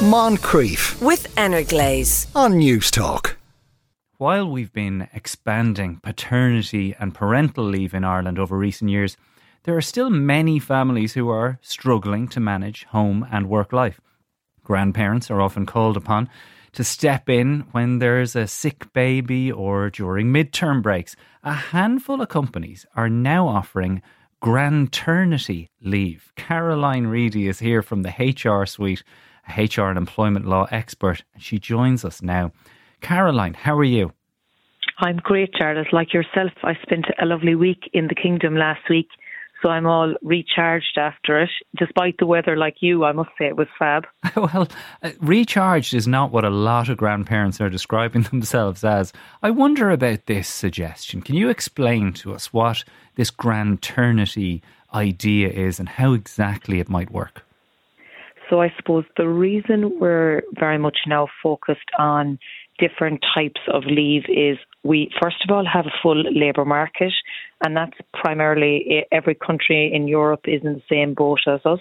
Moncrieff with Energlaze. on Newstalk. While we've been expanding paternity and parental leave in Ireland over recent years, there are still many families who are struggling to manage home and work life. Grandparents are often called upon to step in when there's a sick baby or during midterm breaks. A handful of companies are now offering grandternity leave. Caroline Reidy is here from the HR Suite, a HR and employment law expert, and she joins us now. Caroline, how are you? I'm great, Jarlath. Like yourself, I spent a lovely week in the kingdom last week, so I'm all recharged after it. Despite the weather, like you, I must say it was fab. Well, uh, recharged is not what a lot of grandparents are describing themselves as. I wonder about this suggestion. Can you explain to us what this grandternity idea is and how exactly it might work? So I suppose the reason we're very much now focused on different types of leave is we first of all have a full labour market, and that's primarily every country in Europe is in the same boat as us.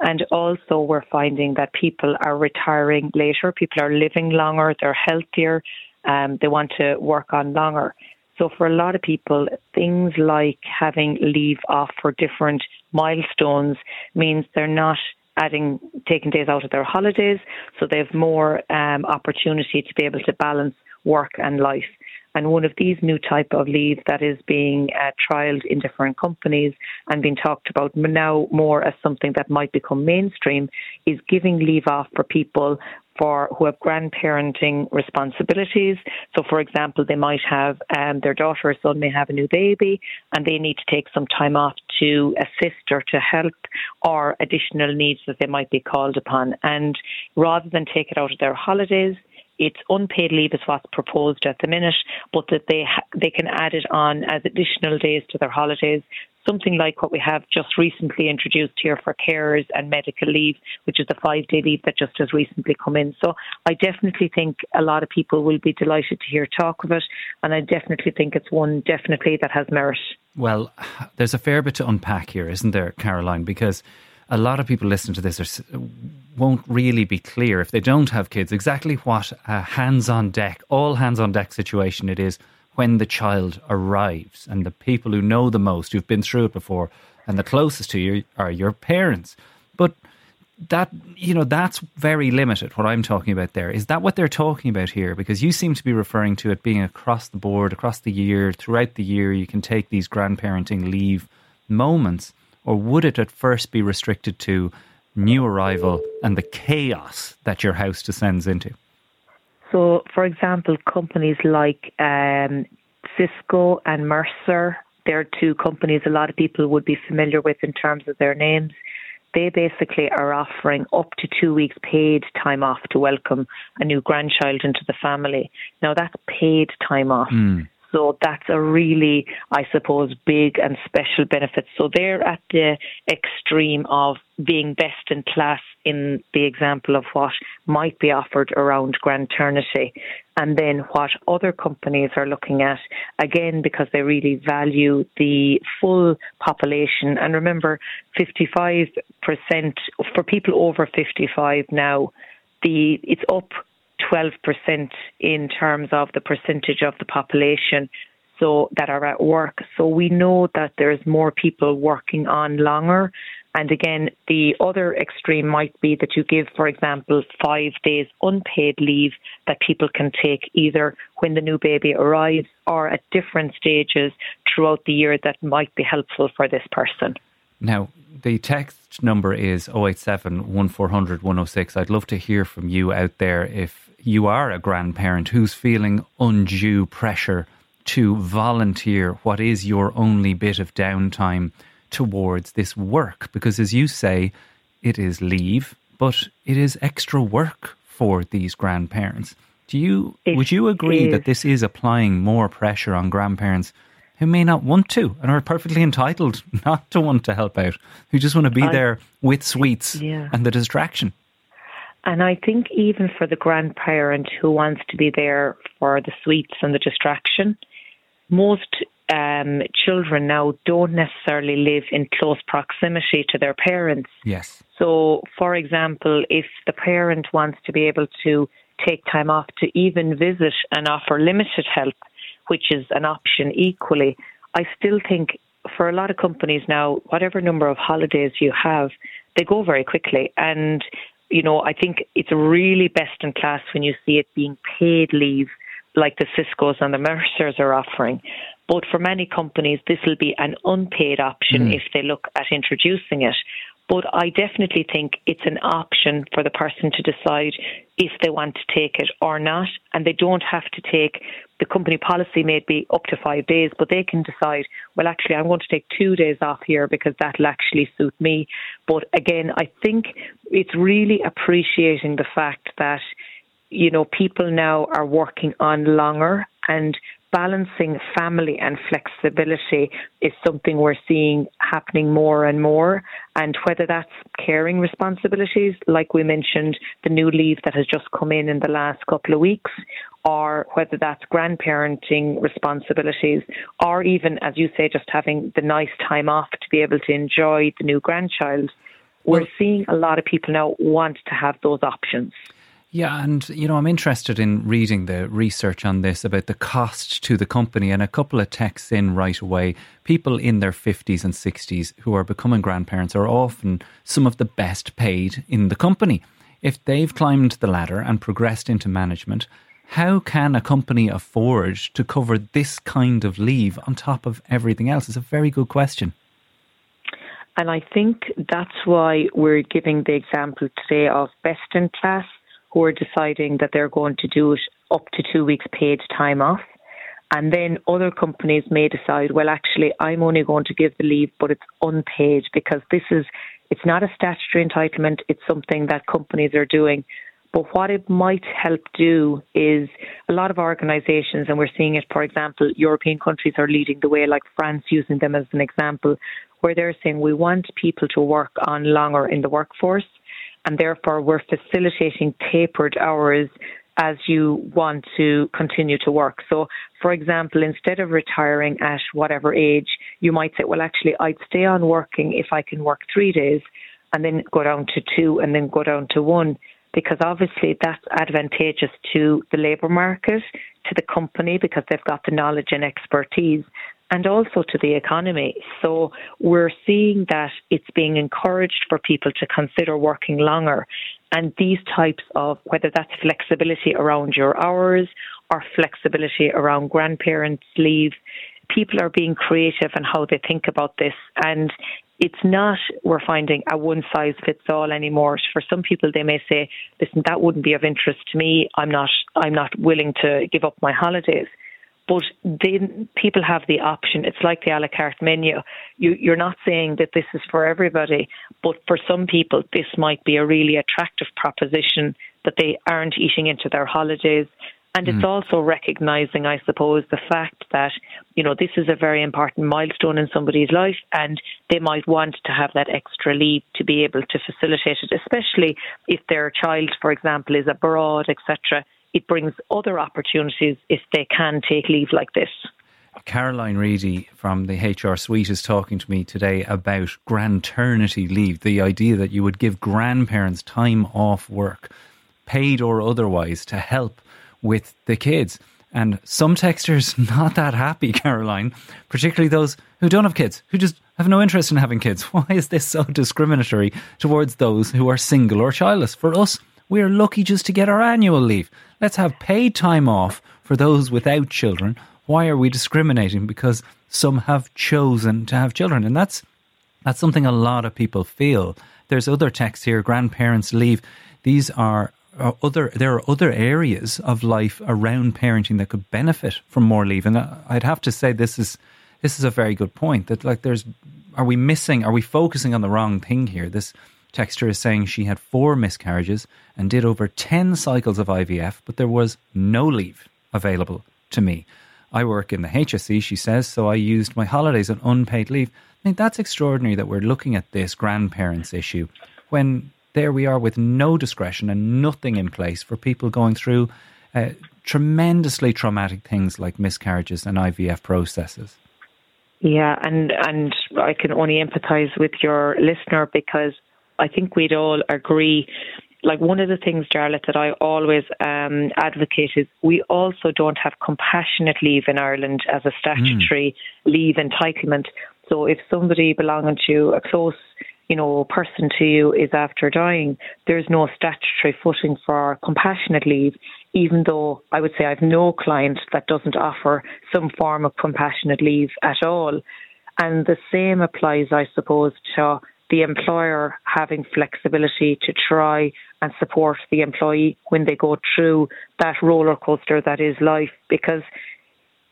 And also, we're finding that people are retiring later, people are living longer, they're healthier, um, they want to work on longer. So, for a lot of people, things like having leave off for different milestones means they're not adding taking days out of their holidays, so they have more um, opportunity to be able to balance work and life. And one of these new type of leave that is being uh, trialed in different companies and being talked about now more as something that might become mainstream is giving leave off for people for who have grandparenting responsibilities. So, for example, they might have um, their daughter or son may have a new baby, and they need to take some time off to assist or to help, or additional needs that they might be called upon. And rather than take it out of their holidays, it's unpaid leave is what's proposed at the minute, but that they ha- they can add it on as additional days to their holidays. Something like what we have just recently introduced here for carers and medical leave, which is the five day leave that just has recently come in. So I definitely think a lot of people will be delighted to hear talk of it, and I definitely think it's one definitely that has merit. Well, there's a fair bit to unpack here, isn't there, Caroline? Because a lot of people listening to this are, won't really be clear if they don't have kids exactly what a hands on deck, all hands on deck situation it is when the child arrives. And the people who know the most, who've been through it before, and the closest to you are your parents. But that you know that's very limited what i'm talking about there is that what they're talking about here because you seem to be referring to it being across the board across the year throughout the year you can take these grandparenting leave moments or would it at first be restricted to new arrival and the chaos that your house descends into? So, for example, companies like um, Cisco and Mercer, they're two companies a lot of people would be familiar with in terms of their names. They basically are offering up to two weeks paid time off to welcome a new grandchild into the family. Now, that's paid time off. Mm. So that's a really, I suppose, big and special benefit. So they're at the extreme of being best in class in the example of what might be offered around grandternity. And then what other companies are looking at, again, because they really value the full population. And remember, 55% for people over 55 now, the it's up 12% in terms of the percentage of the population so that are at work. So we know that there's more people working on longer. And again, the other extreme might be that you give, for example, five days unpaid leave that people can take either when the new baby arrives or at different stages throughout the year that might be helpful for this person. Now, the text number is 087 1400 106. I'd love to hear from you out there if you are a grandparent who's feeling undue pressure to volunteer what is your only bit of downtime towards this work. Because as you say, it is leave, but it is extra work for these grandparents. Do you It would you agree is. that this is applying more pressure on grandparents who may not want to and are perfectly entitled not to want to help out, who just want to be I- there with sweets Yeah. and the distraction? And I think even for the grandparent who wants to be there for the sweets and the distraction, most um, children now don't necessarily live in close proximity to their parents. Yes. So, for example, if the parent wants to be able to take time off to even visit and offer limited help, which is an option equally, I still think for a lot of companies now, whatever number of holidays you have, they go very quickly. And, you know, I think it's really best in class when you see it being paid leave like the Cisco's and the Mercers are offering. But for many companies, this will be an unpaid option mm. if they look at introducing it. But I definitely think it's an option for the person to decide if they want to take it or not. And they don't have to take the company policy may be up to five days, but they can decide, well, actually, I'm going to take two days off here because that'll actually suit me. But again, I think it's really appreciating the fact that you know, people now are working on longer and balancing family and flexibility is something we're seeing happening more and more. And whether that's caring responsibilities, like we mentioned, the new leave that has just come in in the last couple of weeks, or whether that's grandparenting responsibilities, or even, as you say, just having the nice time off to be able to enjoy the new grandchild. We're seeing a lot of people now want to have those options. Yeah, and you know, I'm interested in reading the research on this about the cost to the company, and a couple of texts in right away. People in their 50s and 60s who are becoming grandparents are often some of the best paid in the company. If they've climbed the ladder and progressed into management, how can a company afford to cover this kind of leave on top of everything else? It's a very good question. And I think that's why we're giving the example today of best in class who are deciding that they're going to do it up to two weeks paid time off. And then other companies may decide, well, actually, I'm only going to give the leave, but it's unpaid because this is, it's not a statutory entitlement. It's something that companies are doing. But what it might help do is a lot of organisations, and we're seeing it, for example, European countries are leading the way, like France using them as an example, where they're saying we want people to work on longer in the workforce and therefore we're facilitating tapered hours as you want to continue to work. So, for example, instead of retiring at whatever age, you might say, well, actually, I'd stay on working if I can work three days and then go down to two and then go down to one. Because obviously that's advantageous to the labour market, to the company, because they've got the knowledge and expertise and also to the economy. So we're seeing that it's being encouraged for people to consider working longer. And these types of, whether that's flexibility around your hours or flexibility around grandparents' leave, people are being creative in how they think about this. And it's not, we're finding, a one size fits all anymore. For some people, they may say, listen, that wouldn't be of interest to me. I'm not, I'm not willing to give up my holidays but then people have the option. It's like the a la carte menu. You, you're not saying that this is for everybody, but for some people, this might be a really attractive proposition that they aren't eating into their holidays. And it's mm. also recognizing, I suppose, the fact that, you know, this is a very important milestone in somebody's life and they might want to have that extra leave to be able to facilitate it, especially if their child, for example, is abroad, etc it brings other opportunities if they can take leave like this. Caroline Reidy from the HR Suite is talking to me today about grandternity leave, the idea that you would give grandparents time off work, paid or otherwise, to help with the kids. And some texters not that happy, Caroline, particularly those who don't have kids, who just have no interest in having kids. Why is this so discriminatory towards those who are single or childless? For us, we're lucky just to get our annual leave. Let's have paid time off for those without children. Why are we discriminating? Because some have chosen to have children. And that's that's something a lot of people feel. There's other texts here, grandparents leave. These are uh, other there are other areas of life around parenting that could benefit from more leave. And I'd have to say this is this is a very good point that like there's are we missing are we focusing on the wrong thing here? This Texter is saying she had four miscarriages and did over 10 cycles of IVF, but there was no leave available to me. I work in the HSE, she says, so I used my holidays on unpaid leave. I think that's extraordinary that we're looking at this grandparents issue when there we are with no discretion and nothing in place for people going through uh, tremendously traumatic things like miscarriages and IVF processes. Yeah, and and I can only empathise with your listener because I think we'd all agree. Like one of the things, Jarlath, that I always um, advocate is we also don't have compassionate leave in Ireland as a statutory mm. leave entitlement. So if somebody belonging to a close you know, person to you is after dying, there's no statutory footing for compassionate leave, even though I would say I've no client that doesn't offer some form of compassionate leave at all. And the same applies, I suppose, to the employer having flexibility to try and support the employee when they go through that roller coaster that is life because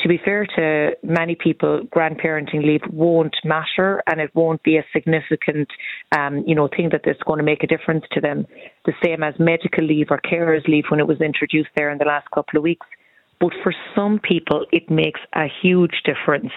to be fair to many people, grandparenting leave won't matter and it won't be a significant, um, you know, thing that that's going to make a difference to them. The same as medical leave or carers leave when it was introduced there in the last couple of weeks. But for some people, it makes a huge difference.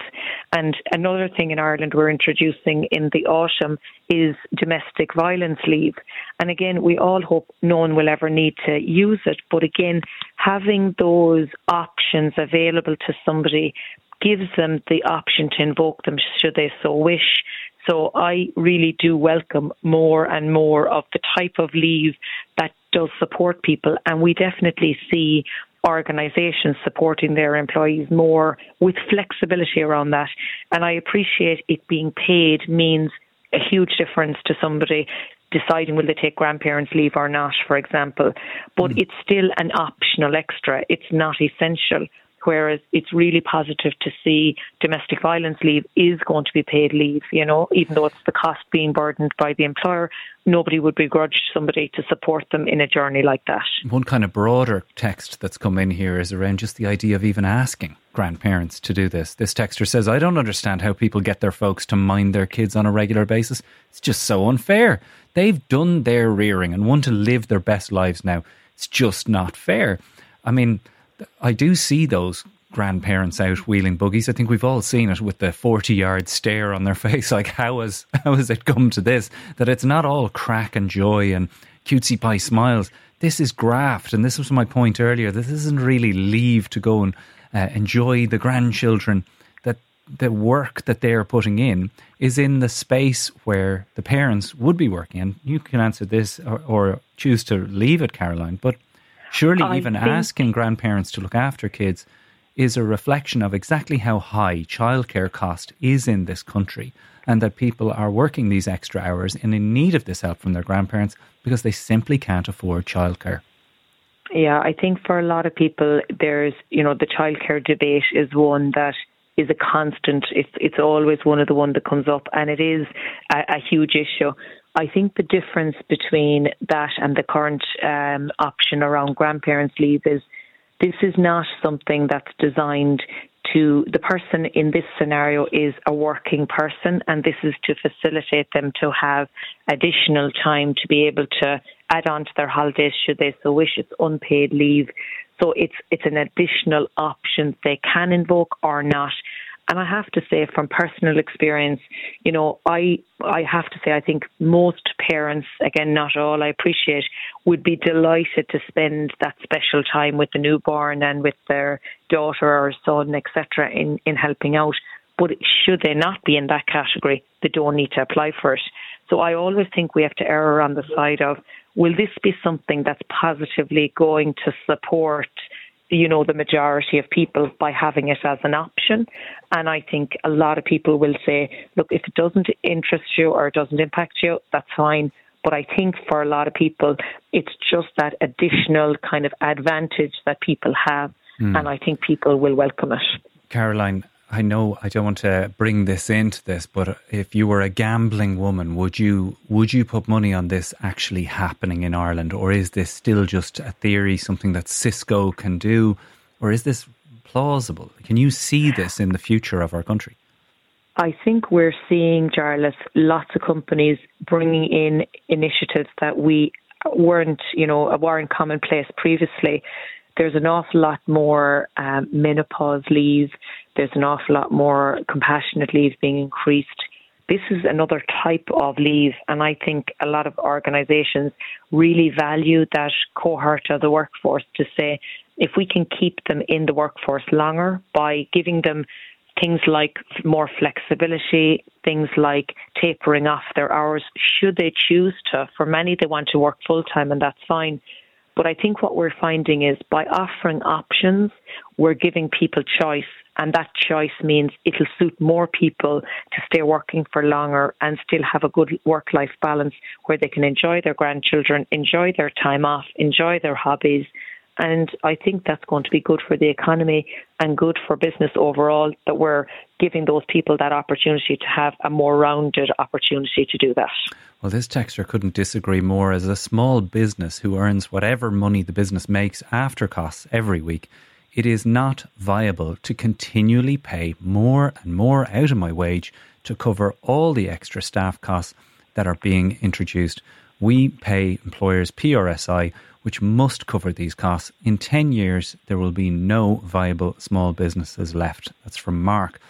And another thing in Ireland we're introducing in the autumn is domestic violence leave. And again, we all hope no one will ever need to use it. But again, having those options available to somebody gives them the option to invoke them should they so wish. So I really do welcome more and more of the type of leave that does support people. And we definitely see organisations supporting their employees more with flexibility around that. And I appreciate it being paid means a huge difference to somebody deciding will they take grandparents leave or not, for example. But mm. it's still an optional extra. It's not essential whereas it's really positive to see domestic violence leave is going to be paid leave, you know, even though it's the cost being burdened by the employer, nobody would begrudge somebody to support them in a journey like that. One kind of broader text that's come in here is around just the idea of even asking grandparents to do this. This texter says, I don't understand how people get their folks to mind their kids on a regular basis. It's just so unfair. They've done their rearing and want to live their best lives now. It's just not fair. I mean, I do see those grandparents out wheeling buggies. I think we've all seen it with the 40 yard stare on their face. Like, how has, how has it come to this? That it's not all crack and joy and cutesy pie smiles. This is graft. And this was my point earlier. This isn't really leave to go and uh, enjoy the grandchildren. That the work that they're putting in is in the space where the parents would be working. And you can answer this or, or choose to leave it, Caroline. But Surely, I even asking grandparents to look after kids is a reflection of exactly how high childcare cost is in this country and that people are working these extra hours and in need of this help from their grandparents because they simply can't afford childcare. Yeah, I think for a lot of people, there's, you know, the childcare debate is one that is a constant. It's it's always one of the one that comes up, and it is a, a huge issue. I think the difference between that and the current um, option around grandparents' leave is this is not something that's designed to the person in this scenario is a working person, and this is to facilitate them to have additional time to be able to add on to their holidays should they so wish. It's unpaid leave. So it's it's an additional option they can invoke or not. And I have to say, from personal experience, you know, I I have to say, I think most parents, again, not all, I appreciate, would be delighted to spend that special time with the newborn and with their daughter or son, etc., in in helping out. But should they not be in that category, they don't need to apply for it. So I always think we have to err on the side of will this be something that's positively going to support you know, the majority of people by having it as an option. And I think a lot of people will say, look, if it doesn't interest you or it doesn't impact you, that's fine. But I think for a lot of people, it's just that additional kind of advantage that people have. Mm. And I think people will welcome it. Caroline, I know I don't want to bring this into this, but if you were a gambling woman, would you would you put money on this actually happening in Ireland, or is this still just a theory, something that Cisco can do, or is this plausible? Can you see this in the future of our country? I think we're seeing, Jarlath, lots of companies bringing in initiatives that we weren't, you know, weren't commonplace previously. There's an awful lot more um, menopause leave there's an awful lot more compassionate leave being increased. This is another type of leave, and I think a lot of organisations really value that cohort of the workforce to say if we can keep them in the workforce longer by giving them things like more flexibility, things like tapering off their hours, should they choose to. For many, they want to work full time, and that's fine. But I think what we're finding is by offering options, we're giving people choice. And that choice means it'll suit more people to stay working for longer and still have a good work life balance where they can enjoy their grandchildren, enjoy their time off, enjoy their hobbies, and I think that's going to be good for the economy and good for business overall that we're giving those people that opportunity to have a more rounded opportunity to do that. Well, this texter couldn't disagree more. As a small business who earns whatever money the business makes after costs every week, it is not viable to continually pay more and more out of my wage to cover all the extra staff costs that are being introduced. We pay employers PRSI which must cover these costs. In 10 years, there will be no viable small businesses left. That's from Mark.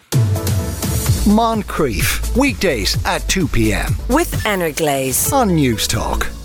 Moncrieff, weekdays at 2 p.m. With Glaze on Newstalk.